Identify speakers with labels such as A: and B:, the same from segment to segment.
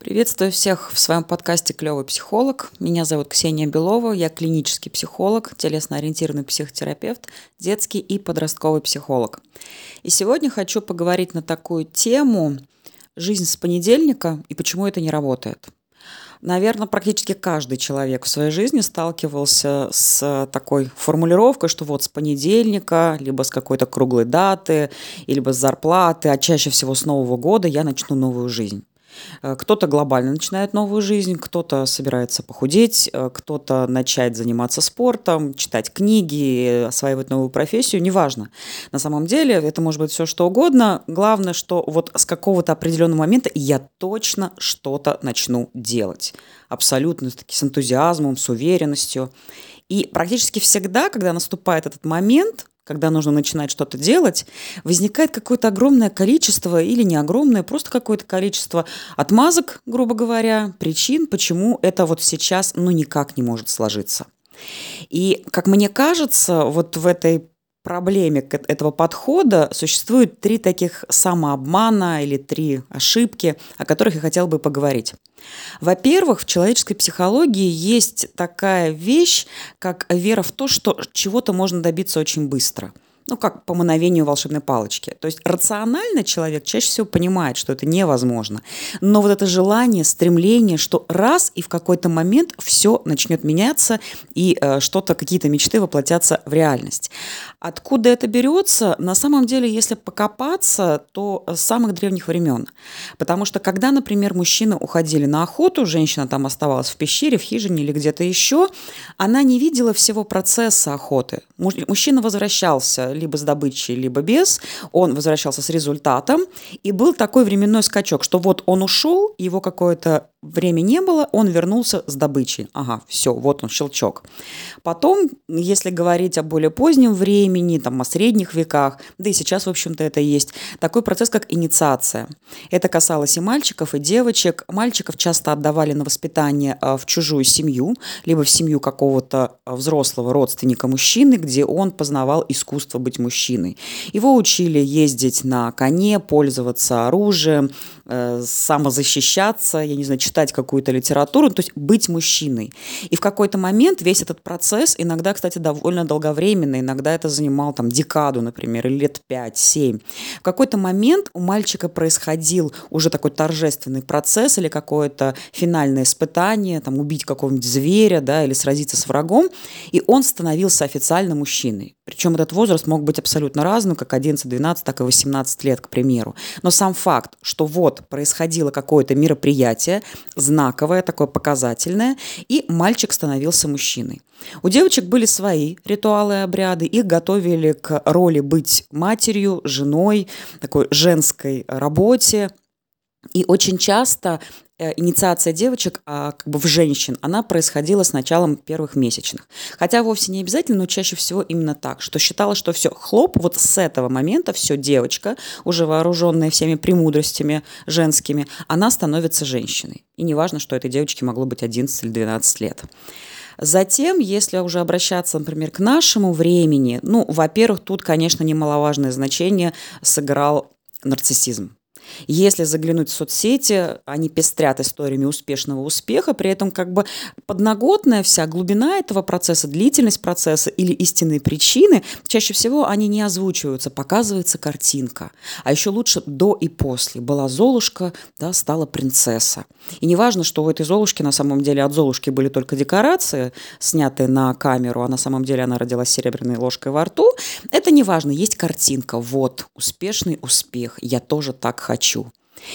A: Приветствую всех в своем подкасте «Клевый психолог». Меня зовут Ксения Белова, я клинический психолог, телесно-ориентированный психотерапевт, детский и подростковый психолог. И сегодня хочу поговорить на такую тему «Жизнь с понедельника и почему это не работает». Наверное, практически каждый человек в своей жизни сталкивался с такой формулировкой, что вот с понедельника, либо с какой-то круглой даты, либо с зарплаты, а чаще всего с Нового года я начну новую жизнь. Э, кто-то глобально начинает новую жизнь, кто-то собирается похудеть, э, кто-то начать заниматься спортом, читать книги, осваивать новую профессию, неважно. На самом деле это может быть все что угодно. Главное, что вот с какого-то определенного момента я точно что-то начну делать. Абсолютно с энтузиазмом, с уверенностью. И практически всегда, когда наступает этот момент, когда нужно начинать что-то делать, возникает какое-то огромное количество или не огромное, просто какое-то количество отмазок, грубо говоря, причин, почему это вот сейчас ну никак не может сложиться. И, как мне кажется, вот в этой проблеме этого подхода существует три таких самообмана или три ошибки, о которых я хотела бы поговорить. Во-первых, в человеческой психологии есть такая вещь, как вера в то, что чего-то можно добиться очень быстро – ну, как по мановению волшебной палочки. То есть рационально человек чаще всего понимает, что это невозможно. Но вот это желание, стремление, что раз и в какой-то момент все начнет меняться, и э, что-то, какие-то мечты воплотятся в реальность. Откуда это берется? На самом деле, если покопаться, то с самых древних времен. Потому что когда, например, мужчины уходили на охоту, женщина там оставалась в пещере, в хижине или где-то еще, она не видела всего процесса охоты. Мужчина возвращался либо с добычей, либо без, он возвращался с результатом, и был такой временной скачок, что вот он ушел, его какое-то время не было, он вернулся с добычей. Ага, все, вот он, щелчок. Потом, если говорить о более позднем времени, там, о средних веках, да и сейчас, в общем-то, это есть, такой процесс, как инициация. Это касалось и мальчиков, и девочек. Мальчиков часто отдавали на воспитание а, в чужую семью, либо в семью какого-то а, взрослого родственника мужчины, где он познавал искусство быть мужчиной. Его учили ездить на коне, пользоваться оружием, э, самозащищаться, я не знаю, читать какую-то литературу, то есть быть мужчиной. И в какой-то момент весь этот процесс, иногда, кстати, довольно долговременный, иногда это занимал там декаду, например, или лет 5-7. В какой-то момент у мальчика происходил уже такой торжественный процесс или какое-то финальное испытание, там убить какого-нибудь зверя, да, или сразиться с врагом, и он становился официально мужчиной. Причем этот возраст мог быть абсолютно разным, как 11-12, так и 18 лет, к примеру. Но сам факт, что вот происходило какое-то мероприятие, знаковое, такое показательное, и мальчик становился мужчиной. У девочек были свои ритуалы и обряды, их готовили к роли быть матерью, женой, такой женской работе, и очень часто инициация девочек а, как бы в женщин, она происходила с началом первых месячных. Хотя вовсе не обязательно, но чаще всего именно так, что считала, что все, хлоп, вот с этого момента все, девочка, уже вооруженная всеми премудростями женскими, она становится женщиной. И неважно, что этой девочке могло быть 11 или 12 лет. Затем, если уже обращаться, например, к нашему времени, ну, во-первых, тут, конечно, немаловажное значение сыграл нарциссизм. Если заглянуть в соцсети, они пестрят историями успешного успеха, при этом как бы подноготная вся глубина этого процесса, длительность процесса или истинные причины, чаще всего они не озвучиваются, показывается картинка. А еще лучше до и после. Была Золушка, да, стала принцесса. И не важно, что у этой Золушки на самом деле от Золушки были только декорации, снятые на камеру, а на самом деле она родилась серебряной ложкой во рту. Это не важно, есть картинка. Вот, успешный успех. Я тоже так хочу хочу.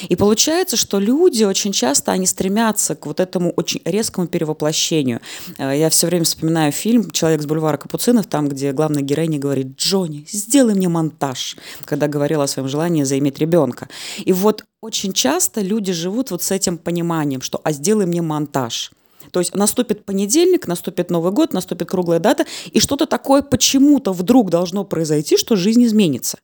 A: И получается, что люди очень часто, они стремятся к вот этому очень резкому перевоплощению. Э, я все время вспоминаю фильм «Человек с бульвара Капуцинов», там, где главная героиня говорит «Джонни, сделай мне монтаж», когда говорила о своем желании заиметь ребенка. И вот очень часто люди живут вот с этим пониманием, что «а сделай мне монтаж». То есть наступит понедельник, наступит Новый год, наступит круглая дата, и что-то такое почему-то вдруг должно произойти, что жизнь изменится.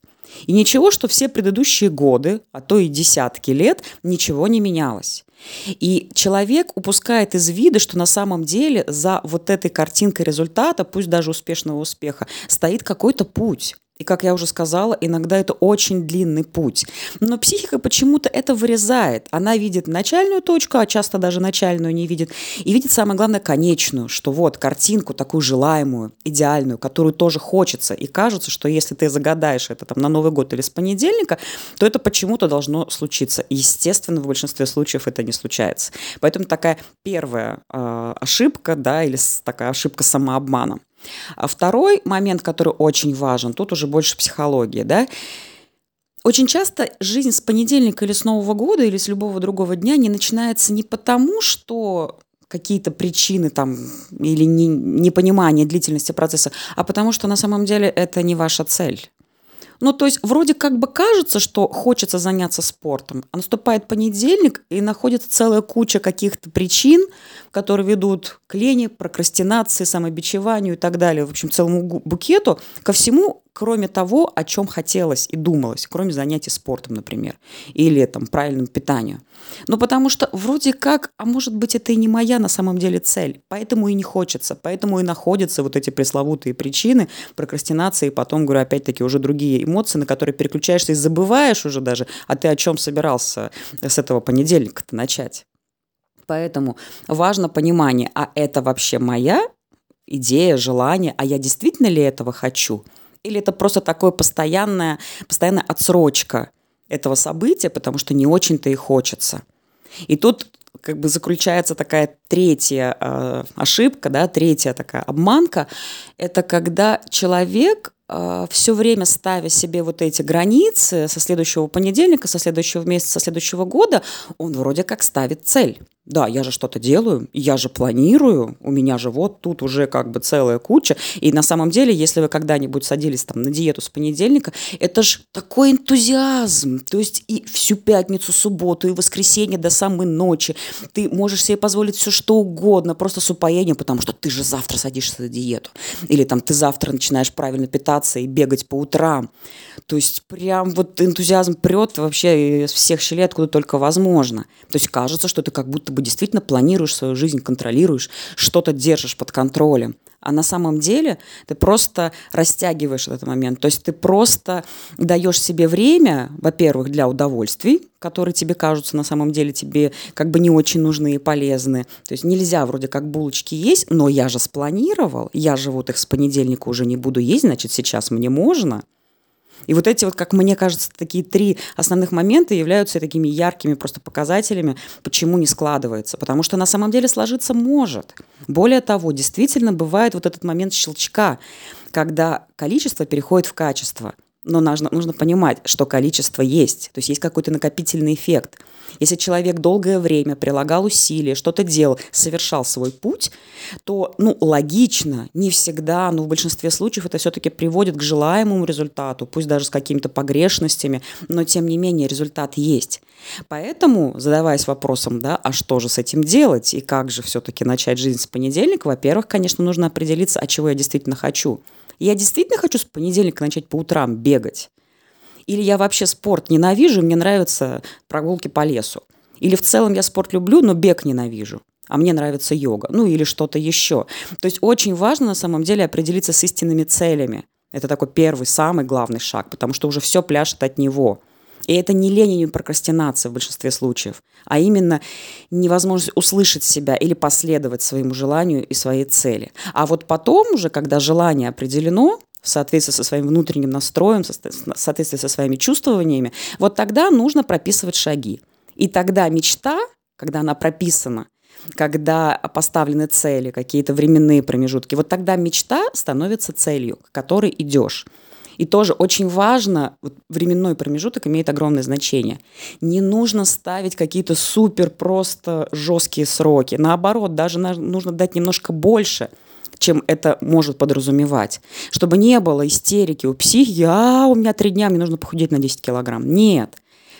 A: И ничего, что все предыдущие годы, а то и десятки лет, ничего не менялось. И человек упускает из вида, что на самом деле за вот этой картинкой результата, пусть даже успешного успеха, стоит какой-то путь. И, как я уже сказала, иногда это очень длинный путь. Но психика почему-то это вырезает. Она видит начальную точку, а часто даже начальную не видит. И видит, самое главное, конечную, что вот картинку такую желаемую, идеальную, которую тоже хочется. И кажется, что если ты загадаешь это там, на Новый год или с понедельника, то это почему-то должно случиться. Естественно, в большинстве случаев это не случается. Поэтому такая первая э, ошибка, да, или такая ошибка самообмана. А второй момент, который очень важен, тут уже больше психология, да, очень часто жизнь с понедельника или с Нового года или с любого другого дня не начинается не потому, что какие-то причины там или не, непонимание длительности процесса, а потому что на самом деле это не ваша цель. Ну, то есть вроде как бы кажется, что хочется заняться спортом, а наступает понедельник, и находится целая куча каких-то причин, которые ведут к лени, прокрастинации, самобичеванию и так далее, в общем, целому букету, ко всему, кроме того, о чем хотелось и думалось, кроме занятий спортом, например, или там правильным питанием. Ну, потому что вроде как, а может быть, это и не моя на самом деле цель, поэтому и не хочется, поэтому и находятся вот эти пресловутые причины прокрастинации, и потом, говорю, опять-таки, уже другие эмоции, на которые переключаешься и забываешь уже даже, а ты о чем собирался с этого понедельника-то начать. Поэтому важно понимание, а это вообще моя идея, желание, а я действительно ли этого хочу? Или это просто такое постоянная, постоянная отсрочка этого события, потому что не очень-то и хочется. И тут как бы заключается такая третья э, ошибка, да, третья такая обманка, это когда человек э, все время ставя себе вот эти границы со следующего понедельника, со следующего месяца, со следующего года, он вроде как ставит цель. Да, я же что-то делаю, я же планирую, у меня же вот тут уже как бы целая куча. И на самом деле, если вы когда-нибудь садились там на диету с понедельника, это же такой энтузиазм. То есть и всю пятницу, субботу, и воскресенье до самой ночи ты можешь себе позволить все что угодно, просто с упоением, потому что ты же завтра садишься на диету. Или там ты завтра начинаешь правильно питаться и бегать по утрам. То есть прям вот энтузиазм прет вообще из всех щелей, откуда только возможно. То есть кажется, что ты как будто ты бы действительно планируешь свою жизнь, контролируешь, что-то держишь под контролем. А на самом деле ты просто растягиваешь этот момент. То есть ты просто даешь себе время, во-первых, для удовольствий, которые тебе кажутся на самом деле тебе как бы не очень нужны и полезны. То есть нельзя вроде как булочки есть, но я же спланировал, я же вот их с понедельника уже не буду есть, значит сейчас мне можно – и вот эти вот, как мне кажется, такие три основных момента являются такими яркими просто показателями, почему не складывается. Потому что на самом деле сложиться может. Более того, действительно бывает вот этот момент щелчка, когда количество переходит в качество – но нужно, нужно понимать, что количество есть, то есть есть какой-то накопительный эффект. Если человек долгое время прилагал усилия, что-то делал, совершал свой путь, то, ну, логично, не всегда, но в большинстве случаев это все-таки приводит к желаемому результату, пусть даже с какими-то погрешностями, но тем не менее результат есть. Поэтому, задаваясь вопросом, да, а что же с этим делать и как же все-таки начать жизнь с понедельника, во-первых, конечно, нужно определиться, а чего я действительно хочу – я действительно хочу с понедельника начать по утрам бегать? Или я вообще спорт ненавижу, мне нравятся прогулки по лесу? Или в целом я спорт люблю, но бег ненавижу? а мне нравится йога, ну или что-то еще. То есть очень важно на самом деле определиться с истинными целями. Это такой первый, самый главный шаг, потому что уже все пляшет от него. И это не лень и не прокрастинация в большинстве случаев, а именно невозможность услышать себя или последовать своему желанию и своей цели. А вот потом уже, когда желание определено, в соответствии со своим внутренним настроем, в соответствии со своими чувствованиями, вот тогда нужно прописывать шаги. И тогда мечта, когда она прописана, когда поставлены цели, какие-то временные промежутки, вот тогда мечта становится целью, к которой идешь. И тоже очень важно, вот временной промежуток имеет огромное значение. Не нужно ставить какие-то супер просто жесткие сроки. Наоборот, даже нужно дать немножко больше чем это может подразумевать. Чтобы не было истерики у психики, а у меня три дня, мне нужно похудеть на 10 килограмм. Нет.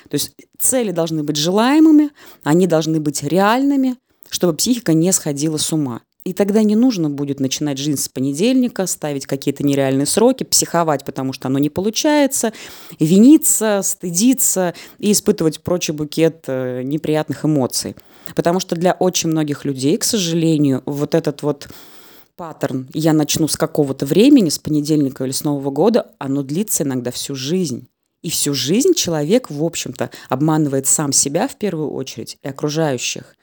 A: То есть цели должны быть желаемыми, они должны быть реальными, чтобы психика не сходила с ума. И тогда не нужно будет начинать жизнь с понедельника, ставить какие-то нереальные сроки, психовать, потому что оно не получается, виниться, стыдиться и испытывать прочий букет э, неприятных эмоций. Потому что для очень многих людей, к сожалению, вот этот вот паттерн, я начну с какого-то времени, с понедельника или с Нового года, оно длится иногда всю жизнь. И всю жизнь человек, в общем-то, обманывает сам себя в первую очередь и окружающих.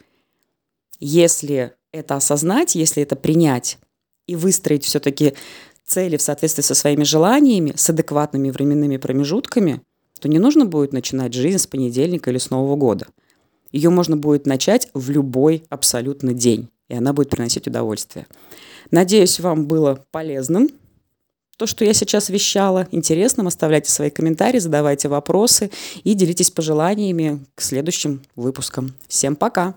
A: Если это осознать, если это принять и выстроить все-таки цели в соответствии со своими желаниями, с адекватными временными промежутками, то не нужно будет начинать жизнь с понедельника или с Нового года. Ее можно будет начать в любой абсолютно день, и она будет приносить удовольствие. Надеюсь, вам было полезным то, что я сейчас вещала, интересным. Оставляйте свои комментарии, задавайте вопросы и делитесь пожеланиями к следующим выпускам. Всем пока!